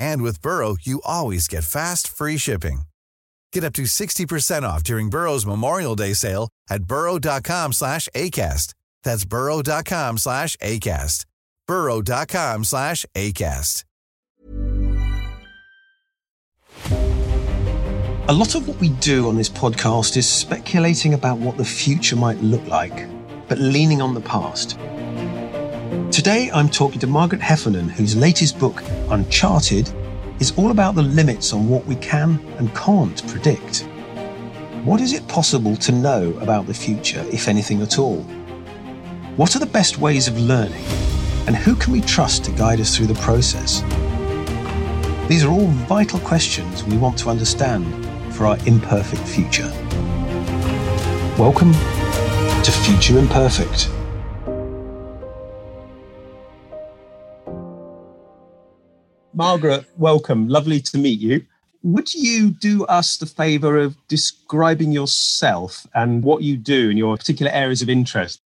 And with Burrow, you always get fast, free shipping. Get up to 60% off during Burrow's Memorial Day sale at burrow.com slash ACAST. That's burrow.com slash ACAST. burrow.com slash ACAST. A lot of what we do on this podcast is speculating about what the future might look like, but leaning on the past. Today, I'm talking to Margaret Heffernan, whose latest book, Uncharted, is all about the limits on what we can and can't predict. What is it possible to know about the future, if anything at all? What are the best ways of learning? And who can we trust to guide us through the process? These are all vital questions we want to understand for our imperfect future. Welcome to Future Imperfect. Margaret, welcome. Lovely to meet you. Would you do us the favor of describing yourself and what you do in your particular areas of interest?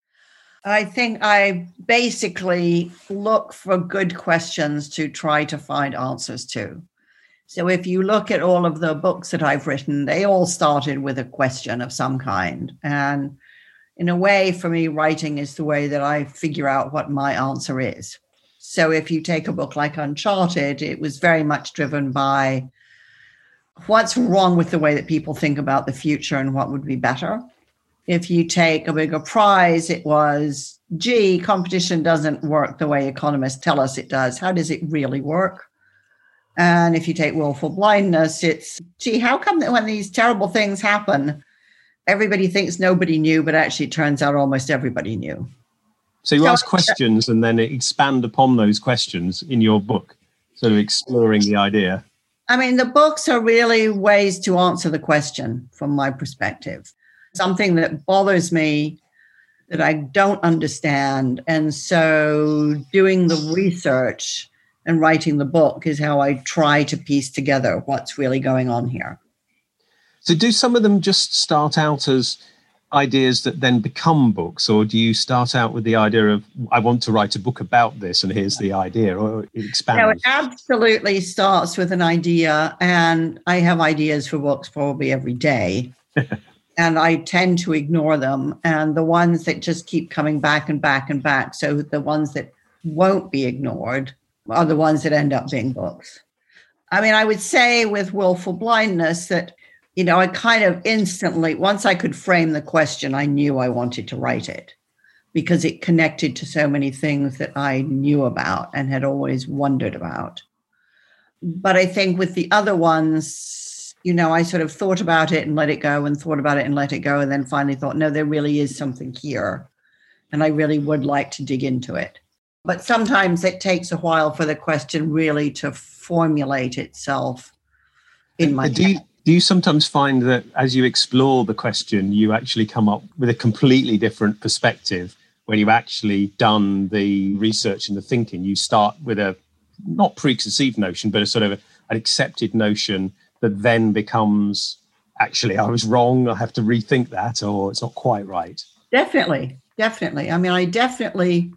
I think I basically look for good questions to try to find answers to. So if you look at all of the books that I've written, they all started with a question of some kind. And in a way, for me, writing is the way that I figure out what my answer is. So if you take a book like Uncharted, it was very much driven by what's wrong with the way that people think about the future and what would be better. If you take a bigger prize, it was, gee, competition doesn't work the way economists tell us it does. How does it really work? And if you take willful blindness, it's, gee, how come that when these terrible things happen, everybody thinks nobody knew, but actually it turns out almost everybody knew? So you ask questions and then expand upon those questions in your book, sort of exploring the idea. I mean, the books are really ways to answer the question from my perspective. Something that bothers me that I don't understand. And so doing the research and writing the book is how I try to piece together what's really going on here. So, do some of them just start out as ideas that then become books, or do you start out with the idea of I want to write a book about this, and here's the idea, or it expands? No, it absolutely starts with an idea, and I have ideas for books probably every day, and I tend to ignore them, and the ones that just keep coming back and back and back. So the ones that won't be ignored are the ones that end up being books. I mean, I would say with willful blindness that you know, I kind of instantly, once I could frame the question, I knew I wanted to write it because it connected to so many things that I knew about and had always wondered about. But I think with the other ones, you know, I sort of thought about it and let it go and thought about it and let it go. And then finally thought, no, there really is something here. And I really would like to dig into it. But sometimes it takes a while for the question really to formulate itself in my do you, do you sometimes find that as you explore the question, you actually come up with a completely different perspective when you've actually done the research and the thinking? You start with a not preconceived notion, but a sort of an accepted notion that then becomes actually, I was wrong. I have to rethink that, or it's not quite right. Definitely. Definitely. I mean, I definitely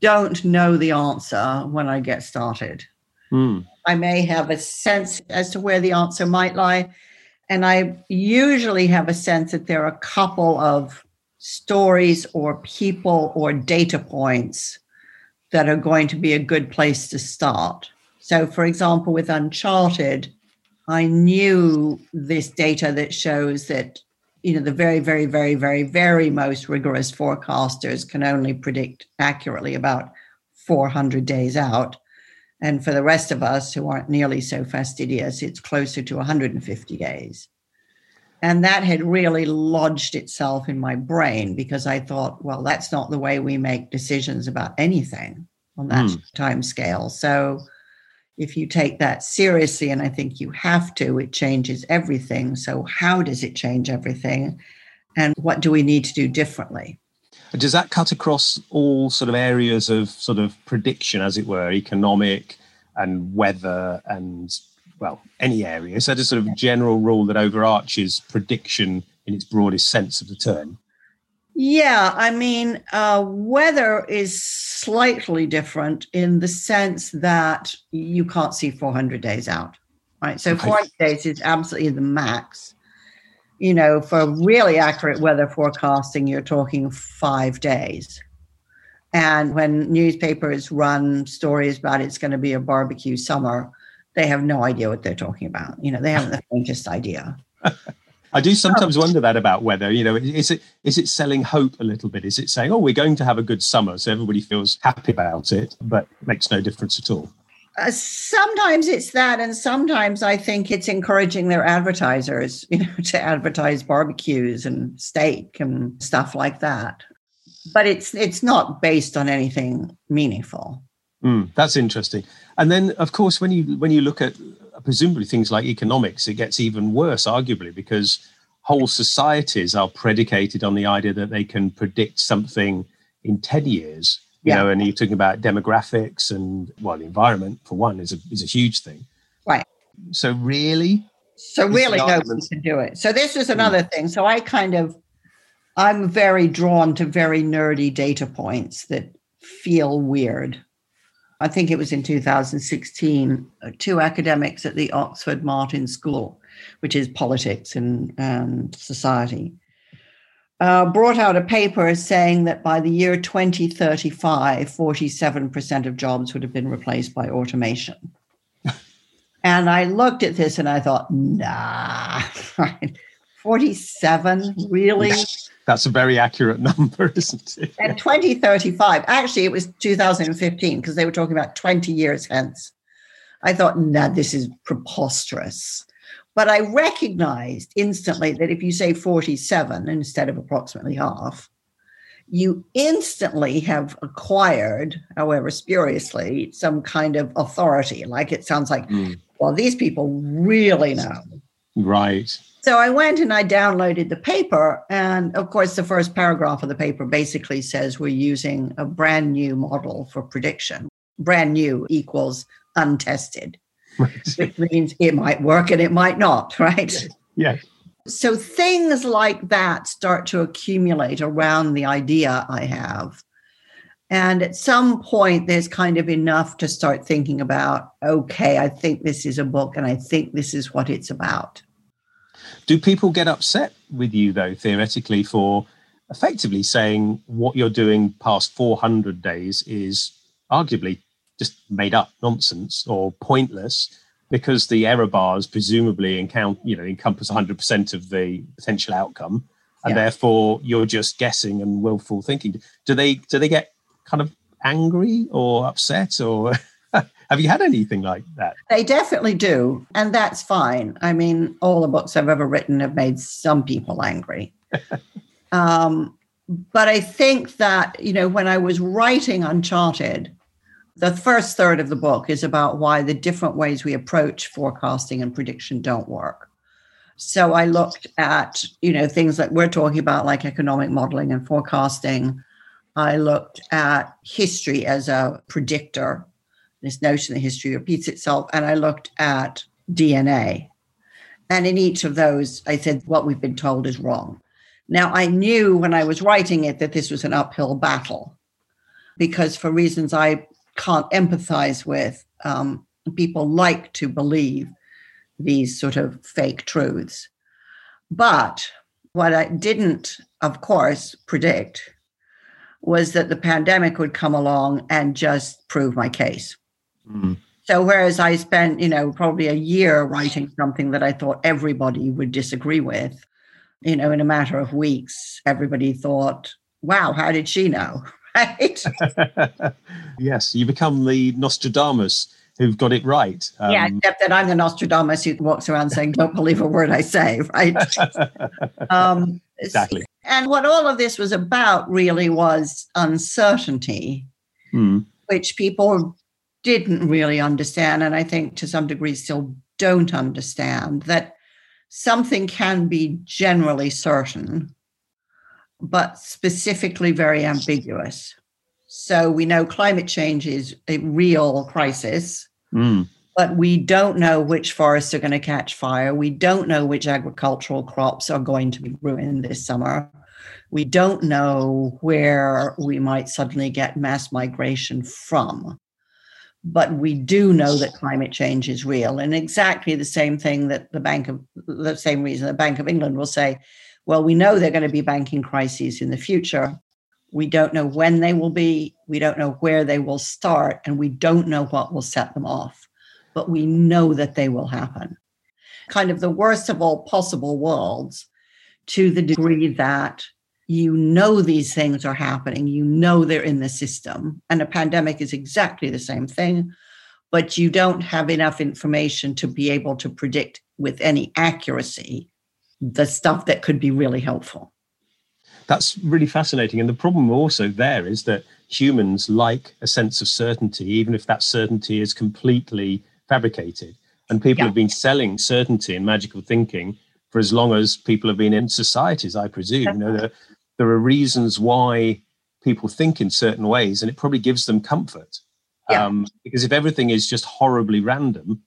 don't know the answer when I get started. Mm. I may have a sense as to where the answer might lie. And I usually have a sense that there are a couple of stories or people or data points that are going to be a good place to start. So, for example, with Uncharted, I knew this data that shows that you know the very very very very very most rigorous forecasters can only predict accurately about 400 days out and for the rest of us who aren't nearly so fastidious it's closer to 150 days and that had really lodged itself in my brain because i thought well that's not the way we make decisions about anything on that mm. time scale so if you take that seriously, and I think you have to, it changes everything. So, how does it change everything? And what do we need to do differently? Does that cut across all sort of areas of sort of prediction, as it were, economic and weather and, well, any area? Is that a sort of general rule that overarches prediction in its broadest sense of the term? Yeah, I mean, uh, weather is slightly different in the sense that you can't see 400 days out, right? So 400 days is absolutely the max. You know, for really accurate weather forecasting, you're talking five days. And when newspapers run stories about it's going to be a barbecue summer, they have no idea what they're talking about. You know, they haven't the faintest idea. I do sometimes wonder that about weather. You know, is it is it selling hope a little bit? Is it saying, "Oh, we're going to have a good summer," so everybody feels happy about it, but makes no difference at all? Uh, sometimes it's that, and sometimes I think it's encouraging their advertisers, you know, to advertise barbecues and steak and stuff like that. But it's it's not based on anything meaningful. Mm, that's interesting. And then, of course, when you when you look at presumably things like economics, it gets even worse, arguably, because whole societies are predicated on the idea that they can predict something in 10 years. You yeah. know, and you're talking about demographics and well, the environment for one is a is a huge thing. Right. So really? So really nobody can do it. So this is another mm. thing. So I kind of I'm very drawn to very nerdy data points that feel weird. I think it was in 2016, uh, two academics at the Oxford Martin School, which is politics and, and society, uh, brought out a paper saying that by the year 2035, 47% of jobs would have been replaced by automation. and I looked at this and I thought, nah, 47, really? That's a very accurate number, isn't it? And 2035, actually, it was 2015 because they were talking about 20 years hence. I thought, nah, this is preposterous. But I recognized instantly that if you say 47 instead of approximately half, you instantly have acquired, however spuriously, some kind of authority. Like it sounds like, mm. well, these people really know. Right. So I went and I downloaded the paper. And of course, the first paragraph of the paper basically says we're using a brand new model for prediction. Brand new equals untested, right. which means it might work and it might not, right? Yeah. So things like that start to accumulate around the idea I have. And at some point, there's kind of enough to start thinking about okay, I think this is a book and I think this is what it's about. Do people get upset with you, though, theoretically, for effectively saying what you're doing past 400 days is arguably just made up nonsense or pointless because the error bars presumably encount, you know, encompass 100% of the potential outcome and yeah. therefore you're just guessing and willful thinking do they do they get kind of angry or upset or Have you had anything like that? They definitely do. And that's fine. I mean, all the books I've ever written have made some people angry. um, but I think that, you know, when I was writing Uncharted, the first third of the book is about why the different ways we approach forecasting and prediction don't work. So I looked at, you know, things that we're talking about, like economic modeling and forecasting. I looked at history as a predictor this notion that history repeats itself. And I looked at DNA. And in each of those, I said, what we've been told is wrong. Now, I knew when I was writing it that this was an uphill battle. because for reasons I can't empathize with, um, people like to believe these sort of fake truths. But what I didn't, of course, predict was that the pandemic would come along and just prove my case. Mm. So whereas I spent, you know, probably a year writing something that I thought everybody would disagree with, you know, in a matter of weeks, everybody thought, wow, how did she know? Right. yes, you become the Nostradamus who've got it right. Um, yeah, except that I'm the Nostradamus who walks around saying, don't believe a word I say, right? um, exactly. And what all of this was about really was uncertainty, hmm. which people didn't really understand. And I think to some degree still don't understand that something can be generally certain, but specifically very ambiguous. So we know climate change is a real crisis, mm. but we don't know which forests are going to catch fire. We don't know which agricultural crops are going to be ruined this summer. We don't know where we might suddenly get mass migration from but we do know that climate change is real and exactly the same thing that the bank of the same reason the bank of england will say well we know they're going to be banking crises in the future. We don't know when they will be. We don't know where they will start and we don't know what will set them off. But we know that they will happen. Kind of the worst of all possible worlds to the degree that you know these things are happening, you know they're in the system. And a pandemic is exactly the same thing, but you don't have enough information to be able to predict with any accuracy the stuff that could be really helpful. That's really fascinating. And the problem also there is that humans like a sense of certainty, even if that certainty is completely fabricated. And people yeah. have been selling certainty and magical thinking for as long as people have been in societies, I presume. You know, there are reasons why people think in certain ways, and it probably gives them comfort. Yeah. Um, because if everything is just horribly random,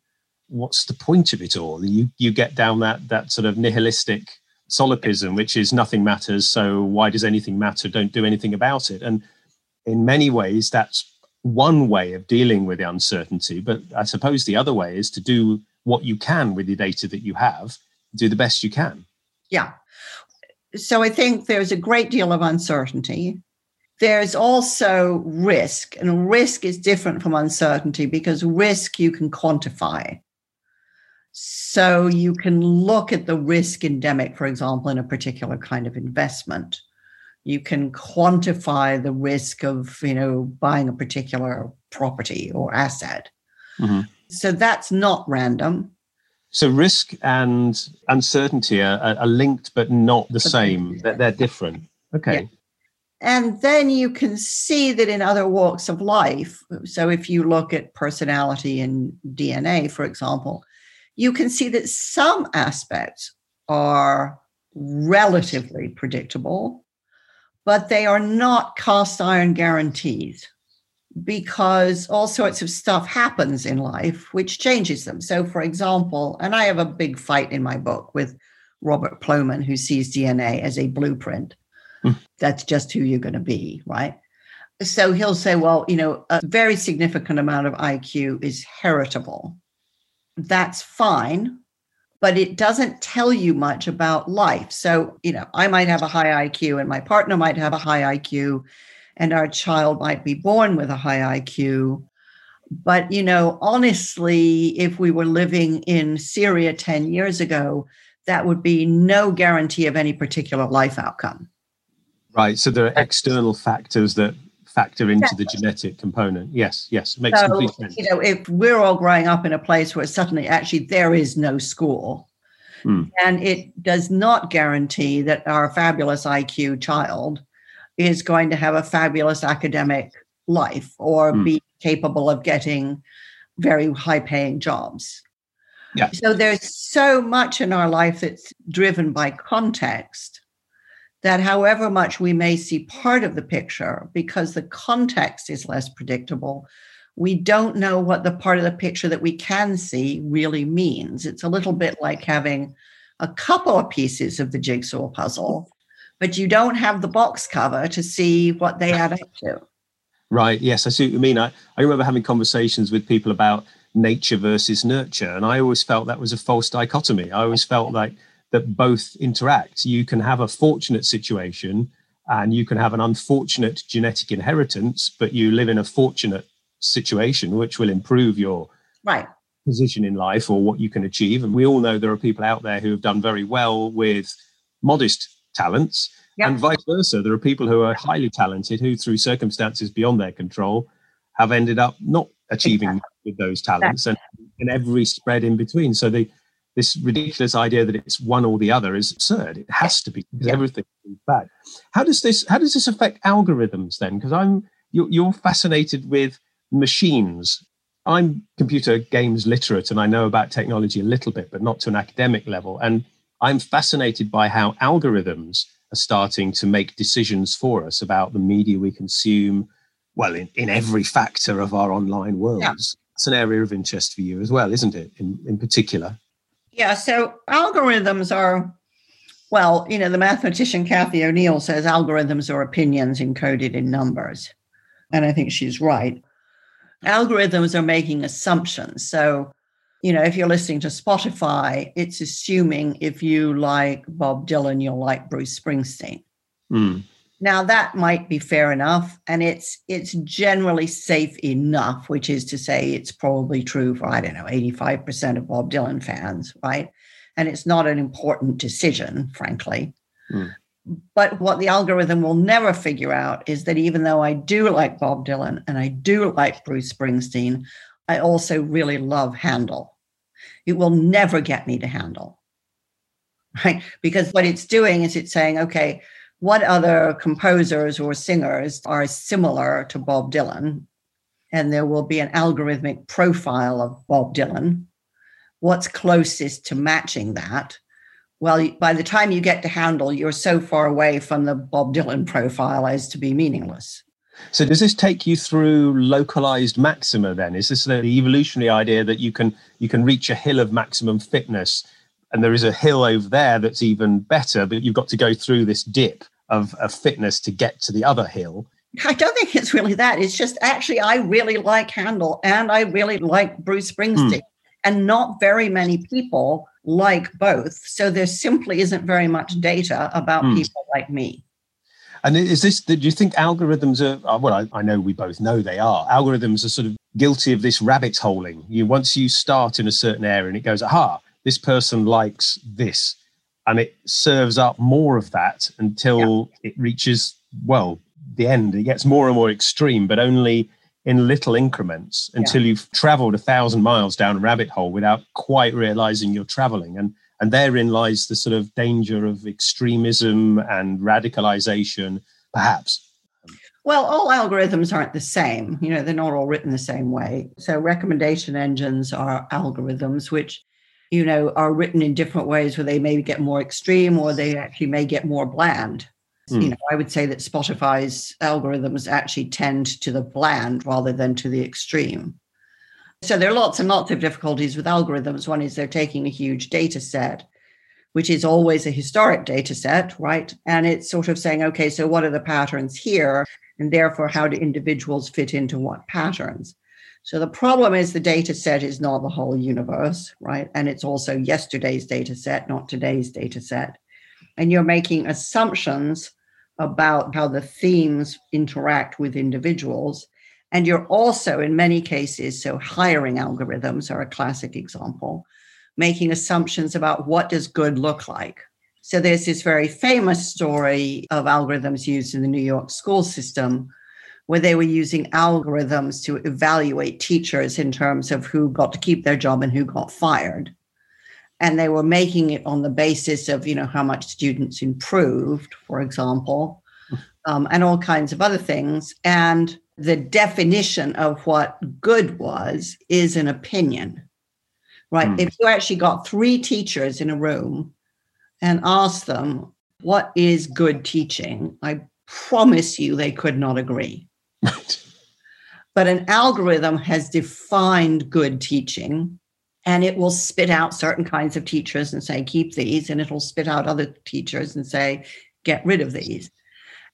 what's the point of it all? You you get down that that sort of nihilistic solipsism, which is nothing matters, so why does anything matter? Don't do anything about it. And in many ways, that's one way of dealing with the uncertainty. But I suppose the other way is to do what you can with the data that you have, do the best you can. Yeah so I think there's a great deal of uncertainty. There's also risk, and risk is different from uncertainty because risk you can quantify. So you can look at the risk endemic, for example, in a particular kind of investment. You can quantify the risk of, you know, buying a particular property or asset. Mm-hmm. So that's not random. So risk and uncertainty are, are linked, but not the same. They're, they're different. Okay. Yeah. And then you can see that in other walks of life. So if you look at personality and DNA, for example, you can see that some aspects are relatively predictable, but they are not cast iron guarantees because all sorts of stuff happens in life which changes them. So, for example, and I have a big fight in my book with Robert Plomin, who sees DNA as a blueprint. Mm. That's just who you're going to be, right? So he'll say, well, you know, a very significant amount of IQ is heritable. That's fine, but it doesn't tell you much about life. So, you know, I might have a high IQ and my partner might have a high IQ and our child might be born with a high IQ. But, you know, honestly, if we were living in Syria 10 years ago, that would be no guarantee of any particular life outcome. Right. So there are external factors that factor into the genetic component. Yes, yes, makes so, complete sense. You know, if we're all growing up in a place where suddenly actually there is no school, mm. and it does not guarantee that our fabulous IQ child is going to have a fabulous academic life or mm. be capable of getting very high paying jobs. Yeah. So there's so much in our life that's driven by context that however much we may see part of the picture, because the context is less predictable, we don't know what the part of the picture that we can see really means. It's a little bit like having a couple of pieces of the jigsaw puzzle but you don't have the box cover to see what they add up to. Right. Yes, I see what you mean. I, I remember having conversations with people about nature versus nurture. And I always felt that was a false dichotomy. I always felt like that both interact. You can have a fortunate situation and you can have an unfortunate genetic inheritance, but you live in a fortunate situation, which will improve your right position in life or what you can achieve. And we all know there are people out there who have done very well with modest talents. Yep. And vice versa. There are people who are highly talented who, through circumstances beyond their control, have ended up not achieving exactly. with those talents and, and every spread in between. So the this ridiculous idea that it's one or the other is absurd. It has to be because yeah. everything is bad. How does this how does this affect algorithms then? Because I'm you're, you're fascinated with machines. I'm computer games literate and I know about technology a little bit, but not to an academic level. And I'm fascinated by how algorithms are starting to make decisions for us about the media we consume, well, in, in every factor of our online worlds. Yeah. It's an area of interest for you as well, isn't it, in, in particular? Yeah, so algorithms are, well, you know, the mathematician Cathy O'Neil says algorithms are opinions encoded in numbers. And I think she's right. Algorithms are making assumptions. So, you know, if you're listening to Spotify, it's assuming if you like Bob Dylan, you'll like Bruce Springsteen. Mm. Now that might be fair enough, and it's it's generally safe enough, which is to say it's probably true for I don't know 85% of Bob Dylan fans, right? And it's not an important decision, frankly. Mm. But what the algorithm will never figure out is that even though I do like Bob Dylan and I do like Bruce Springsteen, I also really love Handel. It will never get me to Handel, right? Because what it's doing is it's saying, okay, what other composers or singers are similar to Bob Dylan? And there will be an algorithmic profile of Bob Dylan. What's closest to matching that? Well, by the time you get to Handel, you're so far away from the Bob Dylan profile as to be meaningless. So, does this take you through localized maxima? Then is this the evolutionary idea that you can you can reach a hill of maximum fitness and there is a hill over there that's even better, but you've got to go through this dip of, of fitness to get to the other hill. I don't think it's really that. It's just actually, I really like Handel and I really like Bruce Springsteen. Mm. And not very many people like both. So there simply isn't very much data about mm. people like me. And is this, do you think algorithms are, well, I, I, know we both know they are. Algorithms are sort of guilty of this rabbit holing. You Once you start in a certain area and it goes, aha, this person likes this and it serves up more of that until yeah. it reaches well the end it gets more and more extreme but only in little increments until yeah. you've traveled a thousand miles down a rabbit hole without quite realizing you're traveling and and therein lies the sort of danger of extremism and radicalization perhaps well, all algorithms aren't the same. You know, they're not all written the same way. So, recommendation engines are algorithms which you know, are written in different ways where they may get more extreme or they actually may get more bland. Mm. You know, I would say that Spotify's algorithms actually tend to the bland rather than to the extreme. So there are lots and lots of difficulties with algorithms. One is they're taking a huge data set, which is always a historic data set, right? And it's sort of saying, okay, so what are the patterns here? And therefore, how do individuals fit into what patterns? So the problem is the data set is not the whole universe, right? And it's also yesterday's data set, not today's data set. And you're making assumptions about how the themes interact with individuals. And you're also, in many cases, so hiring algorithms are a classic example, making assumptions about what does good look like. So there's this very famous story of algorithms used in the New York school system where they were using algorithms to evaluate teachers in terms of who got to keep their job and who got fired. And they were making it on the basis of, you know, how much students improved, for example, um, and all kinds of other things. And the definition of what good was is an opinion, right? Mm. If you actually got three teachers in a room and asked them, what is good teaching? I promise you they could not agree. But an algorithm has defined good teaching and it will spit out certain kinds of teachers and say, keep these, and it'll spit out other teachers and say, get rid of these.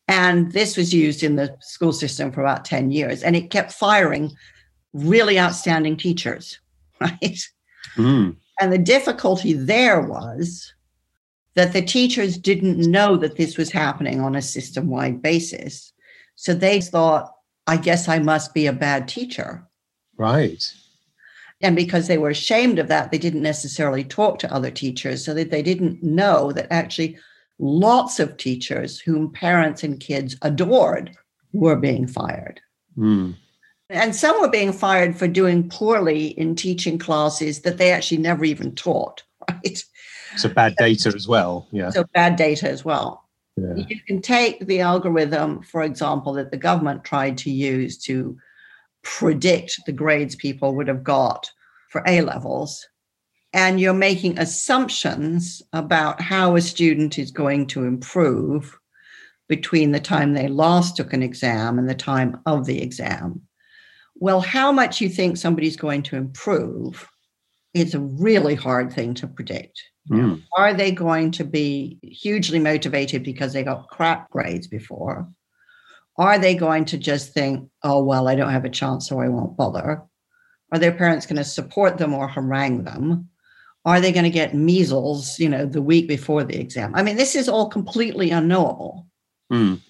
And this was used in the school system for about 10 years, and it kept firing really outstanding teachers, right? Mm. And the difficulty there was that the teachers didn't know that this was happening on a system wide basis. So they thought, I guess I must be a bad teacher. Right. And because they were ashamed of that, they didn't necessarily talk to other teachers so that they didn't know that actually lots of teachers whom parents and kids adored were being fired. Mm. And some were being fired for doing poorly in teaching classes that they actually never even taught, right? So bad data as well. Yeah. So bad data as well. Yeah. You can take the algorithm, for example, that the government tried to use to predict the grades people would have got for A levels. And you're making assumptions about how a student is going to improve between the time they last took an exam and the time of the exam. Well, how much you think somebody's going to improve is a really hard thing to predict. Mm. Are they going to be hugely motivated because they got crap grades before? Are they going to just think, oh, well, I don't have a chance, so I won't bother? Are their parents going to support them or harangue them? Are they going to get measles, you know, the week before the exam? I mean, this is all completely unknowable. Mm.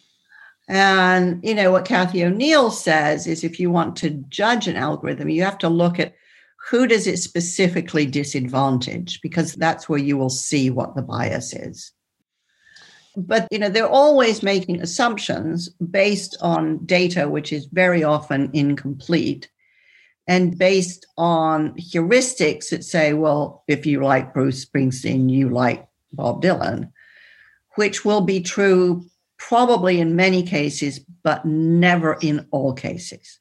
And, you know, what Cathy O'Neil says is if you want to judge an algorithm, you have to look at who does it specifically disadvantage, because that's where you will see what the bias is. But you know they're always making assumptions based on data which is very often incomplete and based on heuristics that say well if you like bruce springsteen you like bob dylan which will be true probably in many cases but never in all cases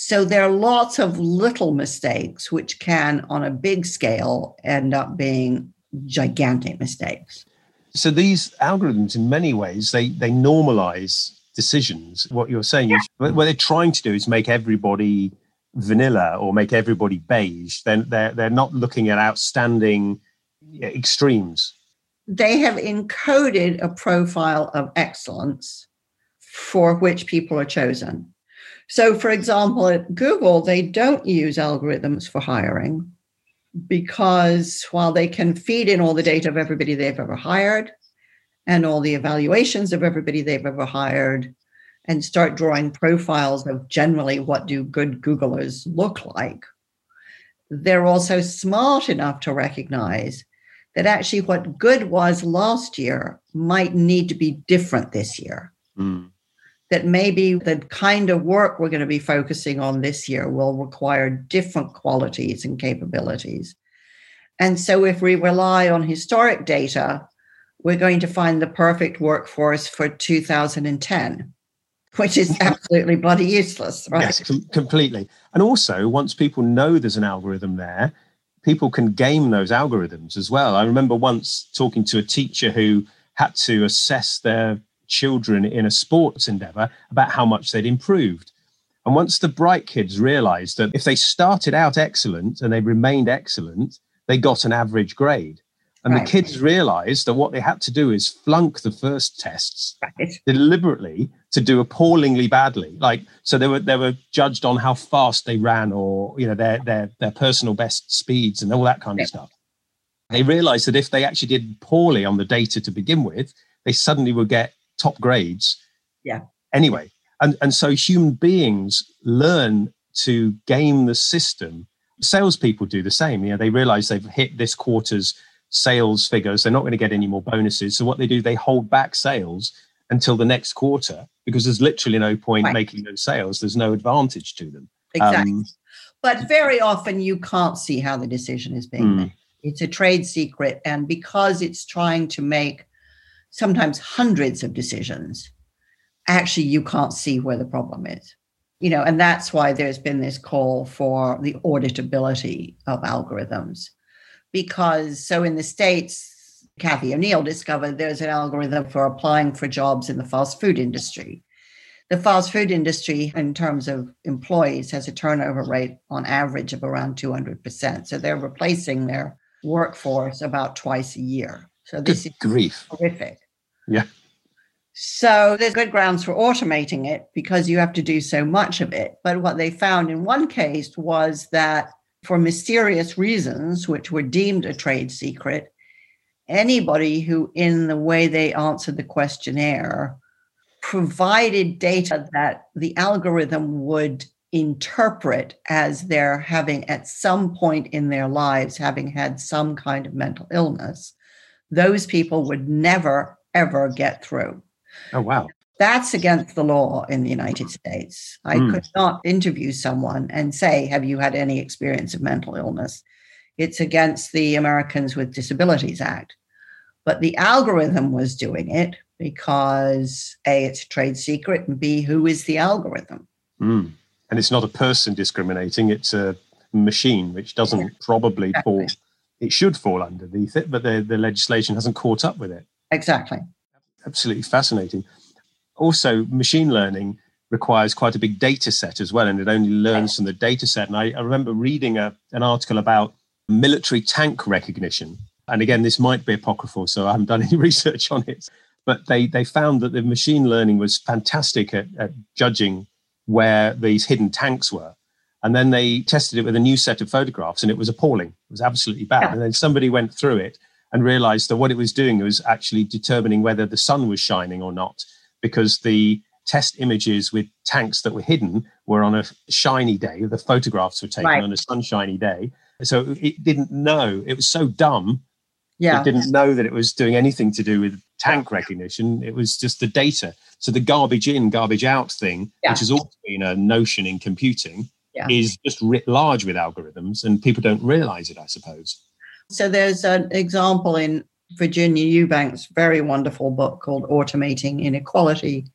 so there are lots of little mistakes which can on a big scale end up being gigantic mistakes so these algorithms, in many ways, they they normalize decisions. What you're saying yeah. is what they're trying to do is make everybody vanilla or make everybody beige. Then they're they're not looking at outstanding extremes. They have encoded a profile of excellence for which people are chosen. So, for example, at Google, they don't use algorithms for hiring because while they can feed in all the data of everybody they've ever hired and all the evaluations of everybody they've ever hired and start drawing profiles of generally what do good googlers look like they're also smart enough to recognize that actually what good was last year might need to be different this year. Mm that maybe the kind of work we're going to be focusing on this year will require different qualities and capabilities. And so, if we rely on historic data, we're going to find the perfect workforce for 2010, which is mm-hmm. absolutely bloody useless, right? Yes, com- completely. And also, once people know there's an algorithm there, people can game those algorithms as well. I remember once talking to a teacher who had to assess their children in a sports endeavor about how much they'd improved. And once the bright kids realized that if they started out excellent and they remained excellent, they got an average grade. And right. the kids realized that what they had to do is flunk the first tests right. deliberately to do appallingly badly. Like so they were they were judged on how fast they ran or you know their their their personal best speeds and all that kind of stuff. They realized that if they actually did poorly on the data to begin with, they suddenly would get top grades. Yeah. Anyway, and, and so human beings learn to game the system. Salespeople do the same. You know, they realize they've hit this quarter's sales figures. They're not going to get any more bonuses. So what they do, they hold back sales until the next quarter because there's literally no point right. making those sales. There's no advantage to them. Exactly. Um, but very often you can't see how the decision is being mm. made. It's a trade secret. And because it's trying to make sometimes hundreds of decisions, actually you can't see where the problem is. You know, and that's why there's been this call for the auditability of algorithms. Because so in the States, Cathy O'Neil discovered there's an algorithm for applying for jobs in the fast food industry. The fast food industry, in terms of employees, has a turnover rate on average of around 200%. So they're replacing their workforce about twice a year. So this Good is grief. horrific. Yeah. So there's good grounds for automating it because you have to do so much of it. But what they found in one case was that for mysterious reasons, which were deemed a trade secret, anybody who, in the way they answered the questionnaire, provided data that the algorithm would interpret as their having at some point in their lives having had some kind of mental illness, those people would never, ever get through. Oh, wow. That's against the law in the United States. I mm. could not interview someone and say, Have you had any experience of mental illness? It's against the Americans with Disabilities Act. But the algorithm was doing it because A, it's a trade secret, and B, who is the algorithm? Mm. And it's not a person discriminating, it's a machine, which doesn't yeah. probably exactly. fall, it should fall underneath it, but the, the legislation hasn't caught up with it. Exactly absolutely fascinating. Also, machine learning requires quite a big data set as well, and it only learns from the data set. And I, I remember reading a, an article about military tank recognition. And again, this might be apocryphal, so I haven't done any research on it. But they, they found that the machine learning was fantastic at, at judging where these hidden tanks were. And then they tested it with a new set of photographs, and it was appalling. It was absolutely bad. Yeah. And then somebody went through it and realized that what it was doing was actually determining whether the sun was shining or not, because the test images with tanks that were hidden were on a shiny day. The photographs were taken right. on a sunshiny day. So it didn't know. It was so dumb. Yeah. It didn't know that it was doing anything to do with tank recognition. It was just the data. So the garbage in, garbage out thing, yeah. which has always been a notion in computing, yeah. is just writ large with algorithms, and people don't realize it, I suppose. So there's an example in Virginia Eubank's very wonderful book called Automating Inequality,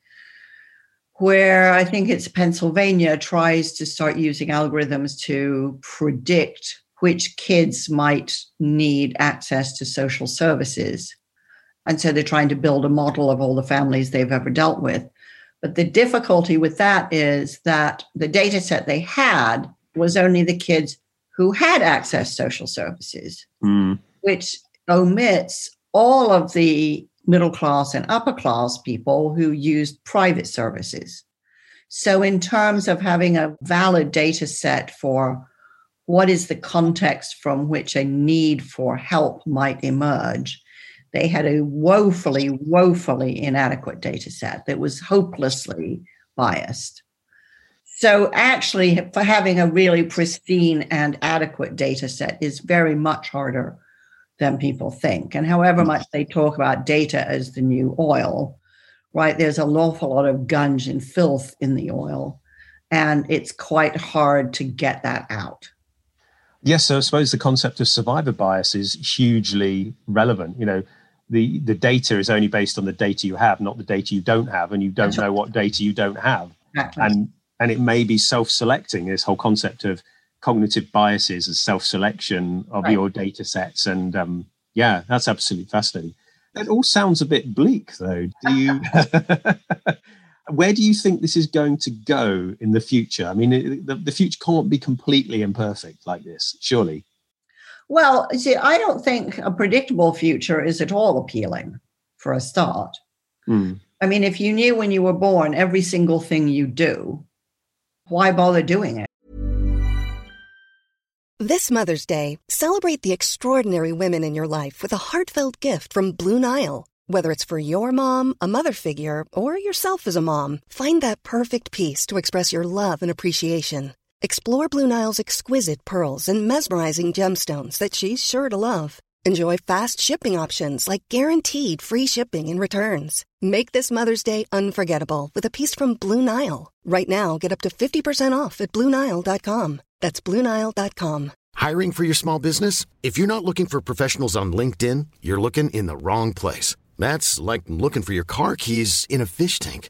where I think it's Pennsylvania tries to start using algorithms to predict which kids might need access to social services. And so they're trying to build a model of all the families they've ever dealt with. But the difficulty with that is that the data set they had was only the kids who had access social services, mm. which omits all of the middle class and upper class people who used private services. So, in terms of having a valid data set for what is the context from which a need for help might emerge, they had a woefully, woefully inadequate data set that was hopelessly biased. So, actually, for having a really pristine and adequate data set is very much harder than people think. And however mm. much they talk about data as the new oil, right, there's an awful lot of gunge and filth in the oil. And it's quite hard to get that out. Yes, so I suppose the concept of survivor bias is hugely relevant. You know, the, the data is only based on the data you have, not the data you don't have, and you don't know what data you don't have. Exactly. And and it may be self-selecting this whole concept of cognitive biases as self-selection of right. your data sets and um, yeah that's absolutely fascinating it all sounds a bit bleak though do you where do you think this is going to go in the future i mean it, the, the future can't be completely imperfect like this surely well see i don't think a predictable future is at all appealing for a start mm. i mean if you knew when you were born every single thing you do why bother doing it? This Mother's Day, celebrate the extraordinary women in your life with a heartfelt gift from Blue Nile. Whether it's for your mom, a mother figure, or yourself as a mom, find that perfect piece to express your love and appreciation. Explore Blue Nile's exquisite pearls and mesmerizing gemstones that she's sure to love. Enjoy fast shipping options like guaranteed free shipping and returns. Make this Mother's Day unforgettable with a piece from Blue Nile. Right now, get up to 50% off at BlueNile.com. That's BlueNile.com. Hiring for your small business? If you're not looking for professionals on LinkedIn, you're looking in the wrong place. That's like looking for your car keys in a fish tank.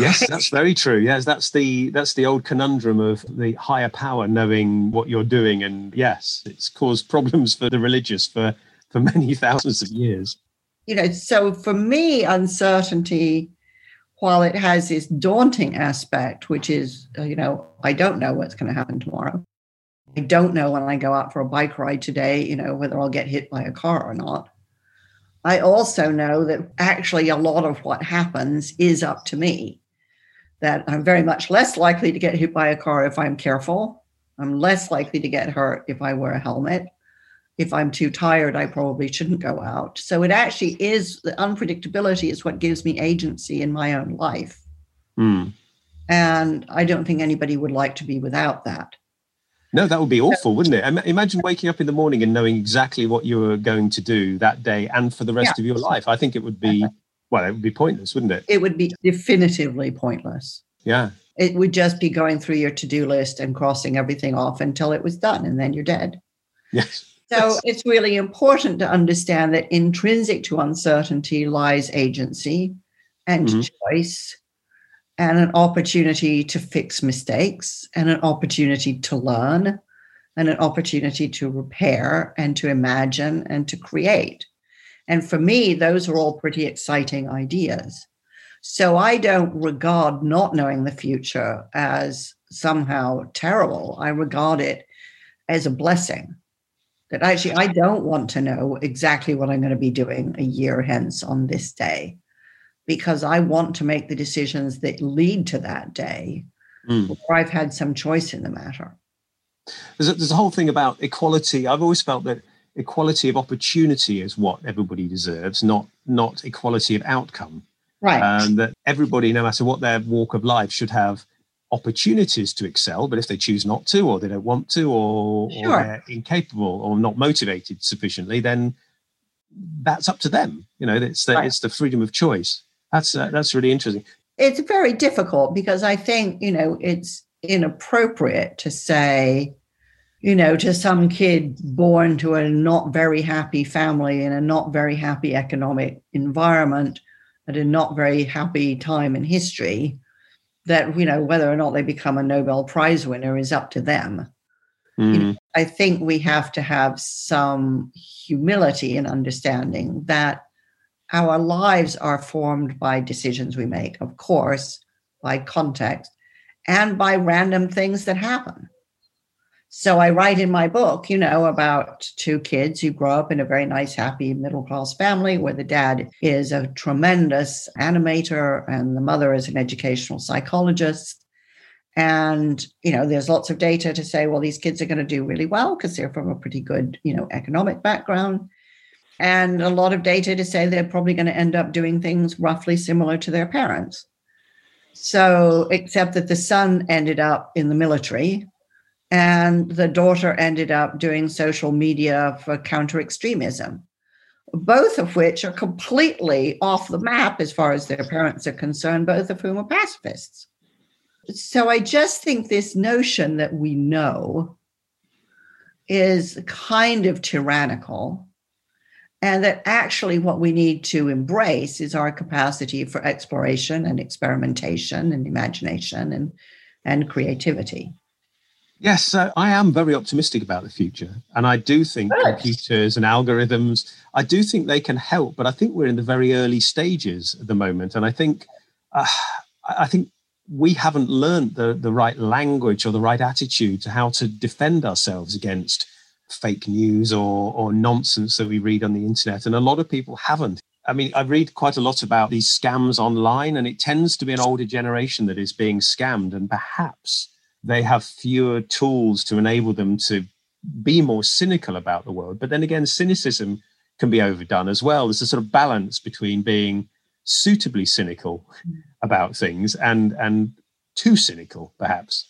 Yes, that's very true. Yes, that's the that's the old conundrum of the higher power knowing what you're doing, and yes, it's caused problems for the religious for for many thousands of years. You know, so for me, uncertainty, while it has this daunting aspect, which is, uh, you know, I don't know what's going to happen tomorrow. I don't know when I go out for a bike ride today, you know, whether I'll get hit by a car or not. I also know that actually a lot of what happens is up to me. That I'm very much less likely to get hit by a car if I'm careful. I'm less likely to get hurt if I wear a helmet. If I'm too tired, I probably shouldn't go out. So it actually is the unpredictability is what gives me agency in my own life. Mm. And I don't think anybody would like to be without that. No, that would be awful, wouldn't it? Imagine waking up in the morning and knowing exactly what you were going to do that day and for the rest yeah. of your life. I think it would be, well, it would be pointless, wouldn't it? It would be definitively pointless. Yeah. It would just be going through your to do list and crossing everything off until it was done, and then you're dead. Yes. So it's really important to understand that intrinsic to uncertainty lies agency and mm-hmm. choice and an opportunity to fix mistakes and an opportunity to learn and an opportunity to repair and to imagine and to create. And for me, those are all pretty exciting ideas. So I don't regard not knowing the future as somehow terrible. I regard it as a blessing. That actually, I don't want to know exactly what I'm going to be doing a year hence on this day because I want to make the decisions that lead to that day mm. where I've had some choice in the matter. There's a, there's a whole thing about equality. I've always felt that equality of opportunity is what everybody deserves, not not equality of outcome. Right. And that everybody, no matter what their walk of life, should have opportunities to excel. But if they choose not to, or they don't want to, or, sure. or they're incapable or not motivated sufficiently, then that's up to them. You know, it's the right. it's the freedom of choice. That's uh, that's really interesting. It's very difficult because I think you know it's inappropriate to say, you know, to some kid born to a not very happy family in a not very happy economic environment at a not very happy time in history, that you know whether or not they become a Nobel Prize winner is up to them. Mm. You know, I think we have to have some humility and understanding that our lives are formed by decisions we make, of course, by context, and by random things that happen. So I write in my book, you know, about two kids who grow up in a very nice, happy middle class family where the dad is a tremendous animator and the mother is an educational psychologist. And, you know, there's lots of data to say, well, these kids are going to do really well because they're from a pretty good, you know, economic background and a lot of data to say they're probably going to end up doing things roughly similar to their parents. So, except that the son ended up in the military and the daughter ended up doing social media for counter extremism, both of which are completely off the map as far as their parents are concerned, both of whom are pacifists. So, I just think this notion that we know is kind of tyrannical and that actually what we need to embrace is our capacity for exploration and experimentation and imagination and, and creativity. Yes, uh, I am very optimistic about the future. And I do think Good. computers and algorithms, I do think they can help, but I think we're in the very early stages at the moment. And I think, uh, I think we haven't learned the, the right language or the right attitude to how to defend ourselves against fake news or, or nonsense that we read on the internet. And a lot of people haven't. I mean, I read quite a lot about these scams online, and it tends to be an older generation that is being scammed. And perhaps they have fewer tools to enable them to be more cynical about the world. But then again, cynicism can be overdone as well. There's a sort of balance between being suitably cynical hmm. about things and and too cynical, perhaps.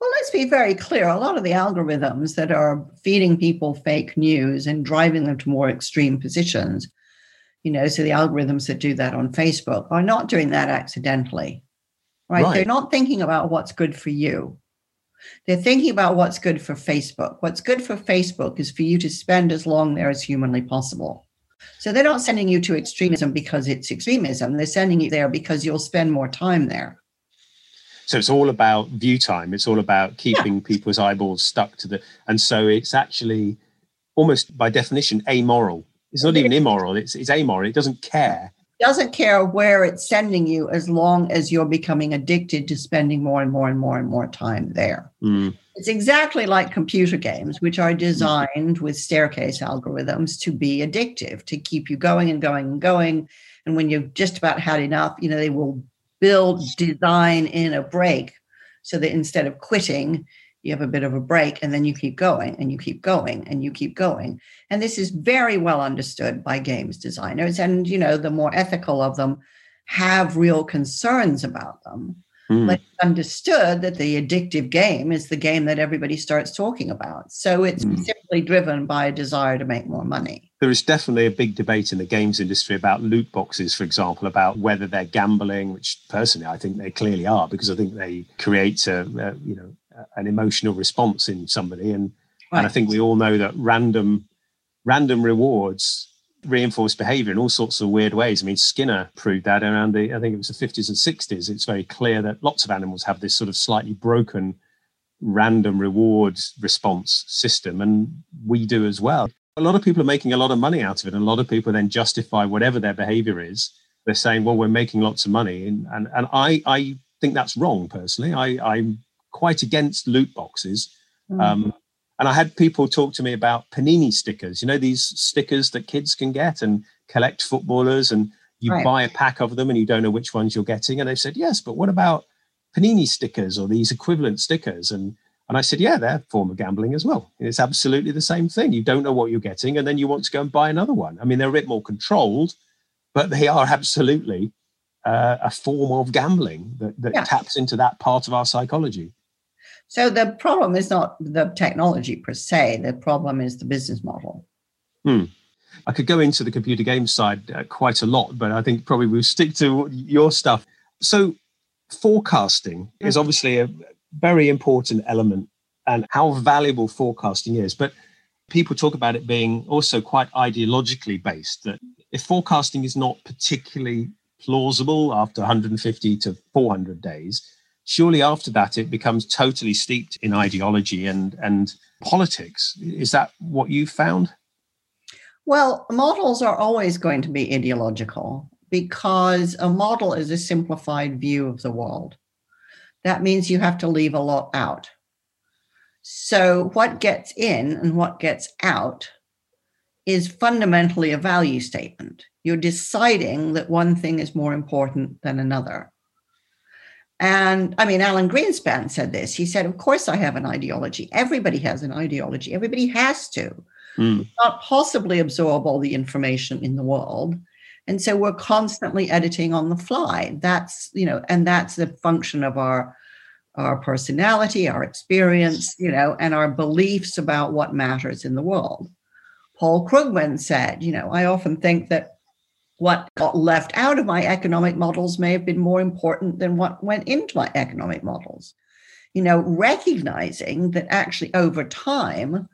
Well, let's be very clear. A lot of the algorithms that are feeding people fake news and driving them to more extreme positions, you know, so the algorithms that do that on Facebook are not doing that accidentally, right? right? They're not thinking about what's good for you. They're thinking about what's good for Facebook. What's good for Facebook is for you to spend as long there as humanly possible. So they're not sending you to extremism because it's extremism. They're sending you there because you'll spend more time there. So it's all about view time. It's all about keeping Yeah. people's eyeballs stuck to the. And so it's actually almost by definition amoral. It's not even immoral. It's it's amoral. It doesn't care. Doesn't care where it's sending you as long as you're becoming addicted to spending more and more and more and more time there. Mm, It's exactly like computer games, which are designed with staircase algorithms to be addictive, to keep you going and going and going. And when you've just about had enough, you know, they will build, design in a break so that instead of quitting, you have a bit of a break and then you keep going and you keep going and you keep going. And this is very well understood by games designers. And, you know, the more ethical of them have real concerns about them mm. but it's understood that the addictive game is the game that everybody starts talking about. So it's Mm. simply driven by a desire to make more money. there is definitely a big debate in the games industry about loot boxes, for example, about whether they're gambling, which personally I think they clearly are, because I think they create a, a you know an emotional response in somebody, and and I think we all know that random random rewards reinforce behavior in all sorts of weird ways. I mean, Skinner proved that around the I think it was the 50s and 60s. It's very clear that lots of animals have this sort of slightly broken random rewards response system, and we do as well. A lot of people are making a lot of money out of it, and a lot of people then justify whatever their behavior is. They're saying, "Well, we're making lots of money," and and, and I I think that's wrong personally. I, I'm quite against loot boxes. Mm. Um, and I had people talk to me about panini stickers. You know these stickers that kids can get and collect footballers, and you Right. buy a pack of them and you don't know which ones you're getting. And they said, "Yes, but what about panini stickers or these equivalent stickers?" And and I said, "Yeah, they're a form of gambling as well. It's absolutely the same thing. You don't know what you're getting, and then you want to go and buy another one. I mean, they're a bit more controlled, but they are absolutely uh, a form of gambling that, that Yeah. taps into that part of our psychology." So the problem is not the technology per se, the problem is the business model. I could go into the computer games side uh, quite a lot, but I think probably we'll stick to your stuff. So, forecasting is obviously a very important element and how valuable forecasting is. But people talk about it being also quite ideologically based that if forecasting is not particularly plausible after 150 to 400 days, surely after that it becomes totally steeped in ideology and, and politics. Is that what you found? Well, models are always going to be ideological because a model is a simplified view of the world. That means you have to leave a lot out. So, what gets in and what gets out is fundamentally a value statement. You're deciding that one thing is more important than another. And I mean, Alan Greenspan said this. He said, Of course, I have an ideology. Everybody has an ideology, everybody has to Mm. not possibly absorb all the information in the world and so we're constantly editing on the fly that's you know and that's the function of our our personality our experience you know and our beliefs about what matters in the world paul krugman said you know i often think that what got left out of my economic models may have been more important than what went into my economic models you know recognizing that actually over time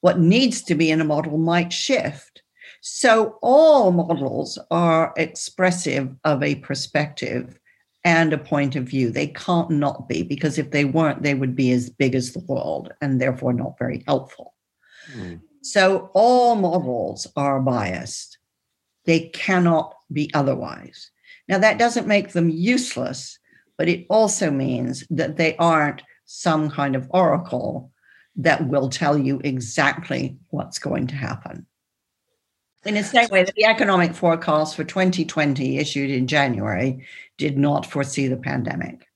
what needs to be in a model might shift. So all models are expressive of a perspective and a point of view. They can't not be, because if they weren't, they would be as big as the world and therefore not very helpful. Mm. So all models are biased. They cannot be otherwise. Now, that doesn't make them useless, but it also means that they aren't some kind of oracle that will tell you exactly what's going to happen. In the same way the economic forecast for 2020, issued in January, did not foresee the pandemic.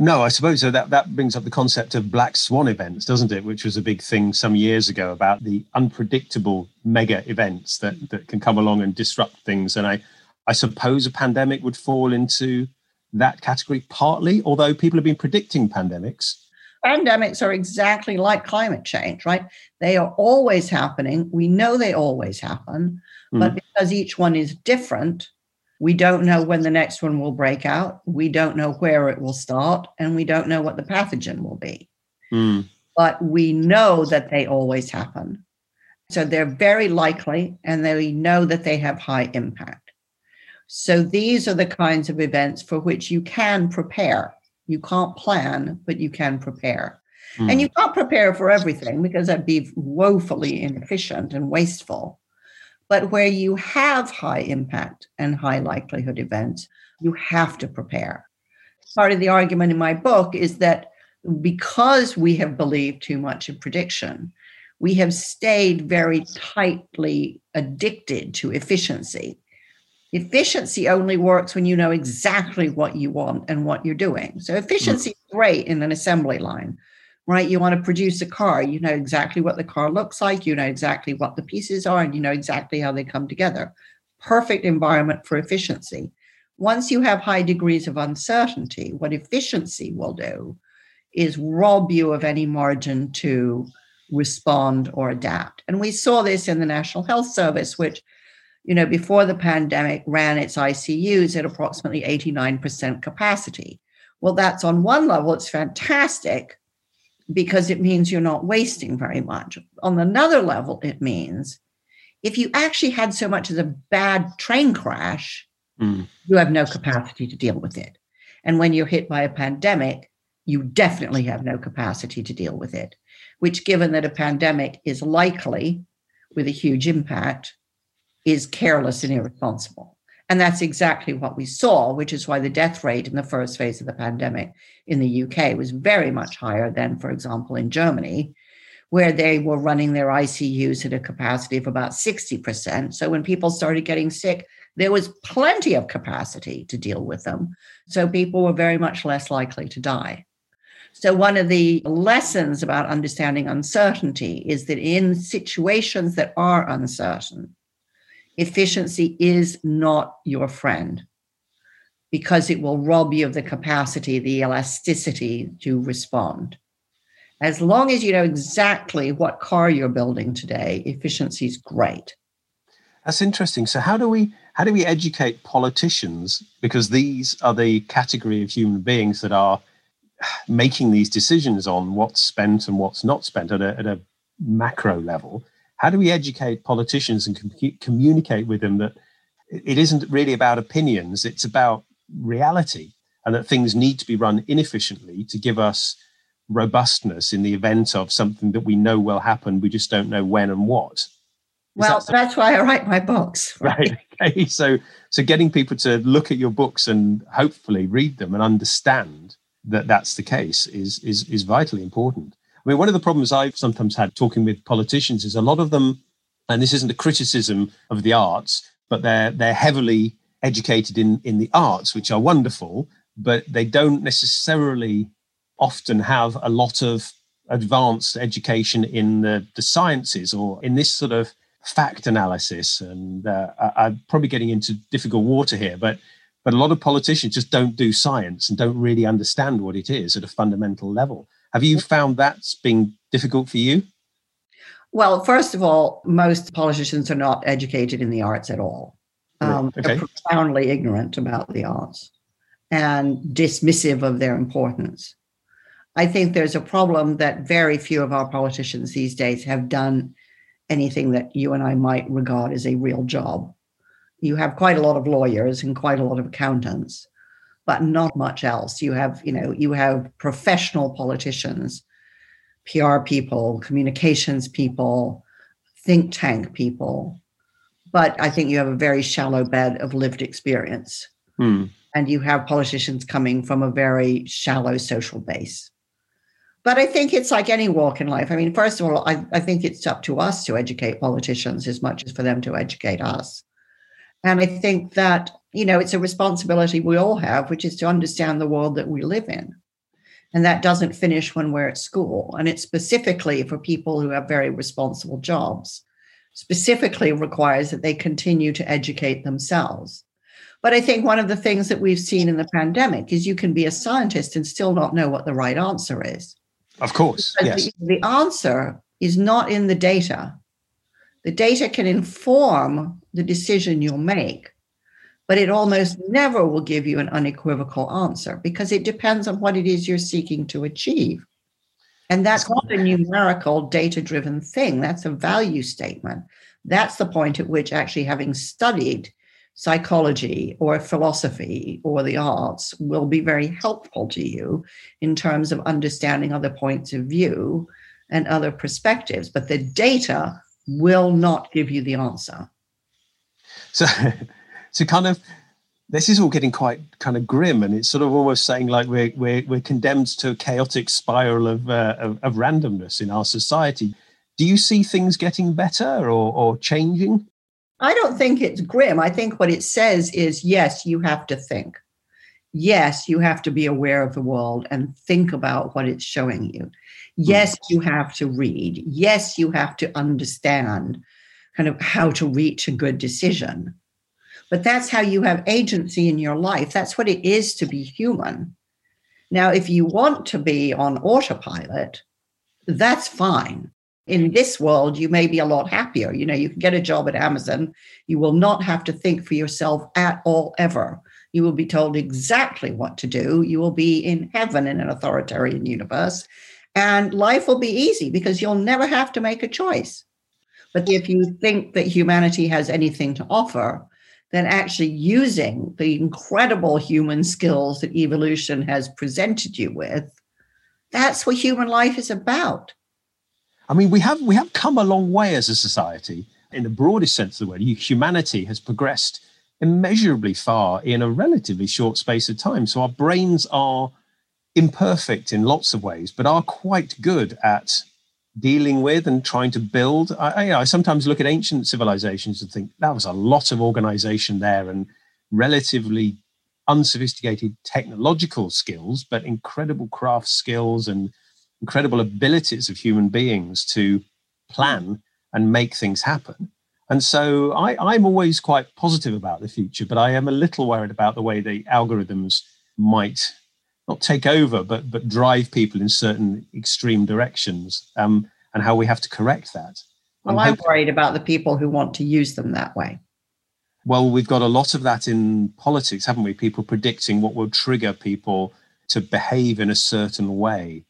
No, I suppose so. That that brings up the concept of black swan events, doesn't it? Which was a big thing some years ago about the unpredictable mega events that that can come along and disrupt things. And I, I suppose a pandemic would fall into that category partly. Although people have been predicting pandemics. Pandemics are exactly like climate change, right? They are always happening. We know they always happen, but hmm. because each one is different, we don't know when the next one will break out. We don't know where it will start, and we don't know what the pathogen will be. Mm. but we know that they always happen. So they're very likely and they know that they have high impact. So these are the kinds of events for which you can prepare. You can't plan, but you can prepare. Mm. And you can't prepare for everything because that'd be woefully inefficient and wasteful. But where you have high impact and high likelihood events, you have to prepare. Part of the argument in my book is that because we have believed too much in prediction, we have stayed very tightly addicted to efficiency. Efficiency only works when you know exactly what you want and what you're doing. So hmm. efficiency is great in an assembly line, right? You want to produce a car, you know exactly what the car looks like, you know exactly what the pieces are, and you know exactly how they come together. Perfect environment for efficiency. Once you have high degrees of uncertainty, what efficiency will do is rob you of any margin to respond or adapt. And we saw this in the National Health Service, which, you know, before the pandemic ran its ICUs at approximately 89% capacity. Well, that's on one level, it's fantastic because it means you're not wasting very much. On another level, it means if you actually had so much as a bad train crash, mm. you have no capacity to deal with it. And when you're hit by a pandemic, you definitely have no capacity to deal with it which, given that a pandemic is likely with a huge impact, is careless and irresponsible. And that's exactly what we saw, which is why the death rate in the first phase of the pandemic in the UK was very much higher than, for example, in Germany, where they were running their ICUs at a capacity of about 60%. So when people started getting sick, there was plenty of capacity to deal with them. So people were very much less likely to die. So, one of the lessons about understanding uncertainty is that in situations that are uncertain, efficiency is not your friend because it will rob you of the capacity, the elasticity to respond. As long as you know exactly what car you're building today, efficiency is great. That's interesting. So how do we how do we educate politicians because these are the category of human beings that are making these decisions on what's spent and what's not spent at a, at a macro level, how do we educate politicians and com- communicate with them that it isn't really about opinions, it's about reality, and that things need to be run inefficiently to give us robustness in the event of something that we know will happen, we just don't know when and what. Is well, that that's why I write my books. Right. right. Okay. So, so getting people to look at your books and hopefully read them and understand that that's the case is is is vitally important. I mean, one of the problems I've sometimes had talking with politicians is a lot of them, and this isn't a criticism of the arts, but they're they're heavily educated in in the arts, which are wonderful, but they don't necessarily often have a lot of advanced education in the, the sciences or in this sort of fact analysis. And uh, I, I'm probably getting into difficult water here, but but a lot of politicians just don't do science and don't really understand what it is at a fundamental level. Have you found that's been difficult for you? Well, first of all, most politicians are not educated in the arts at all. Um, okay. They're profoundly ignorant about the arts and dismissive of their importance. I think there's a problem that very few of our politicians these days have done anything that you and I might regard as a real job you have quite a lot of lawyers and quite a lot of accountants but not much else. You have you know you have professional politicians pr people communications people think tank people. But i think you have a very shallow bed of lived experience. Hmm. and you have politicians coming from a very shallow social base. But i think it's like any walk in life. I mean first of all I, I think it's up to us to educate politicians as much as for them to educate us. And I think that, you know, it's a responsibility we all have, which is to understand the world that we live in. And that doesn't finish when we're at school. And it's specifically for people who have very responsible jobs, specifically requires that they continue to educate themselves. But I think one of the things that we've seen in the pandemic is you can be a scientist and still not know what the right answer is. Of course. Yes. The, the answer is not in the data. The data can inform the decision you'll make, but it almost never will give you an unequivocal answer because it depends on what it is you're seeking to achieve. And that's not a numerical, data driven thing. That's a value statement. That's the point at which actually having studied psychology or philosophy or the arts will be very helpful to you in terms of understanding other points of view and other perspectives. But the data will not give you the answer. So, so kind of this is all getting quite kind of grim, and it's sort of almost saying like we're we're, we're condemned to a chaotic spiral of, uh, of, of randomness in our society. Do you see things getting better or, or changing? I don't think it's grim. I think what it says is yes, you have to think. Yes, you have to be aware of the world and think about what it's showing you. Yes, you have to read. Yes, you have to understand kind of how to reach a good decision. But that's how you have agency in your life. That's what it is to be human. Now, if you want to be on autopilot, that's fine. In this world, you may be a lot happier. You know, you can get a job at Amazon. You will not have to think for yourself at all, ever. You will be told exactly what to do. You will be in heaven in an authoritarian universe. And life will be easy because you'll never have to make a choice. But if you think that humanity has anything to offer, than actually using the incredible human skills that evolution has presented you with. That's what human life is about. I mean, we have we have come a long way as a society in the broadest sense of the word. Humanity has progressed immeasurably far in a relatively short space of time. So our brains are imperfect in lots of ways, but are quite good at dealing with and trying to build. I, I, I, sometimes look at ancient civilizations and think that was a lot of organization there and relatively unsophisticated technological skills, but incredible craft skills and incredible abilities of human beings to plan and make things happen. And so I, I'm always quite positive about the future, but I am a little worried about the way the algorithms might not take over, but but drive people in certain extreme directions, um, and how we have to correct that. Well, I'm, I'm worried about the people who want to use them that way. Well, we've got a lot of that in politics, haven't we? People predicting what will trigger people to behave in a certain way.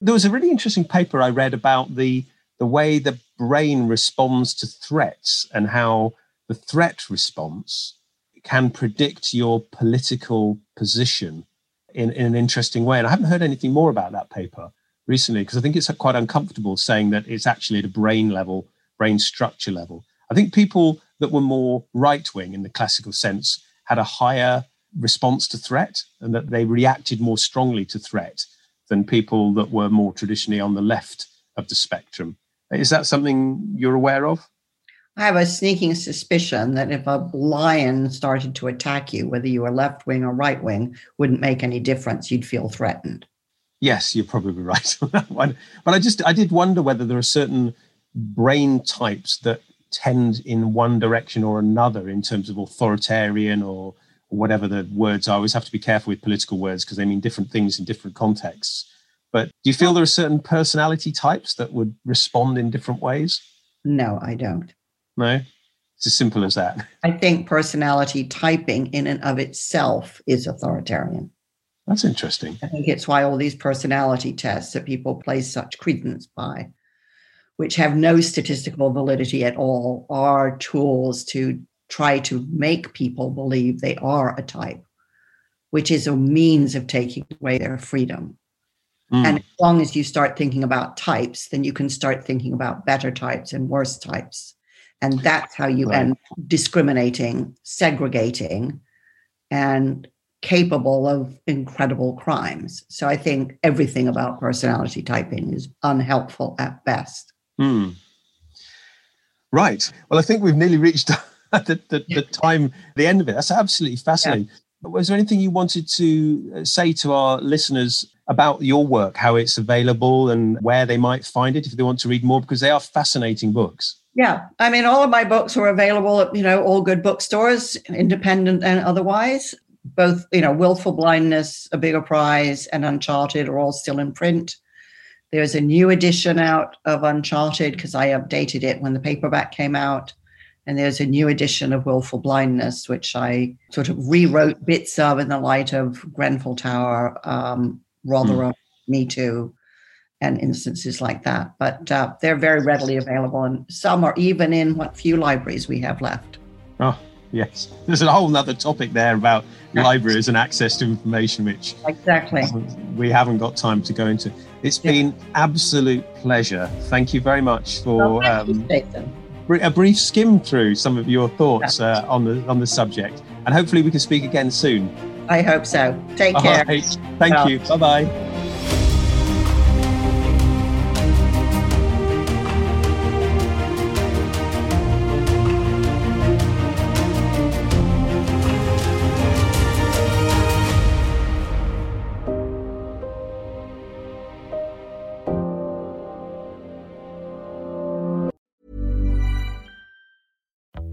There was a really interesting paper I read about the the way the brain responds to threats and how the threat response can predict your political position in, in an interesting way. And I haven't heard anything more about that paper recently because I think it's quite uncomfortable saying that it's actually at a brain level, brain structure level. I think people that were more right wing in the classical sense had a higher response to threat and that they reacted more strongly to threat than people that were more traditionally on the left of the spectrum. Is that something you're aware of? I have a sneaking suspicion that if a lion started to attack you, whether you were left wing or right wing, wouldn't make any difference. You'd feel threatened. Yes, you're probably right on that one. But I just I did wonder whether there are certain brain types that tend in one direction or another in terms of authoritarian or whatever the words are. I always have to be careful with political words because they mean different things in different contexts. But do you feel there are certain personality types that would respond in different ways? No, I don't. No, it's as simple as that. I think personality typing in and of itself is authoritarian. That's interesting. I think it's why all these personality tests that people place such credence by, which have no statistical validity at all, are tools to try to make people believe they are a type, which is a means of taking away their freedom. Mm. And as long as you start thinking about types, then you can start thinking about better types and worse types. And that's how you right. end discriminating, segregating, and capable of incredible crimes. So I think everything about personality typing is unhelpful at best. Hmm. Right. Well, I think we've nearly reached the, the, the, time, the end of it. That's absolutely fascinating. Yeah. Was there anything you wanted to uh, say to our listeners about your work, how it's available and where they might find it if they want to read more? Because they are fascinating books. Yeah, I mean, all of my books are available at you know all good bookstores, independent and otherwise. Both you know, Willful Blindness, A Bigger Prize, and Uncharted are all still in print. There's a new edition out of Uncharted because I updated it when the paperback came out. And there's a new edition of Willful Blindness, which I sort of rewrote bits of in the light of Grenfell Tower, um, Rotherham, mm. Me Too, and instances like that. But uh, they're very readily available, and some are even in what few libraries we have left. Oh, yes. There's a whole other topic there about yes. libraries and access to information, which exactly we haven't got time to go into. It's been absolute pleasure. Thank you very much for um, a brief skim through some of your thoughts uh, on the on the subject, and hopefully we can speak again soon. I hope so. Take care. Right. Thank well. you. Bye bye.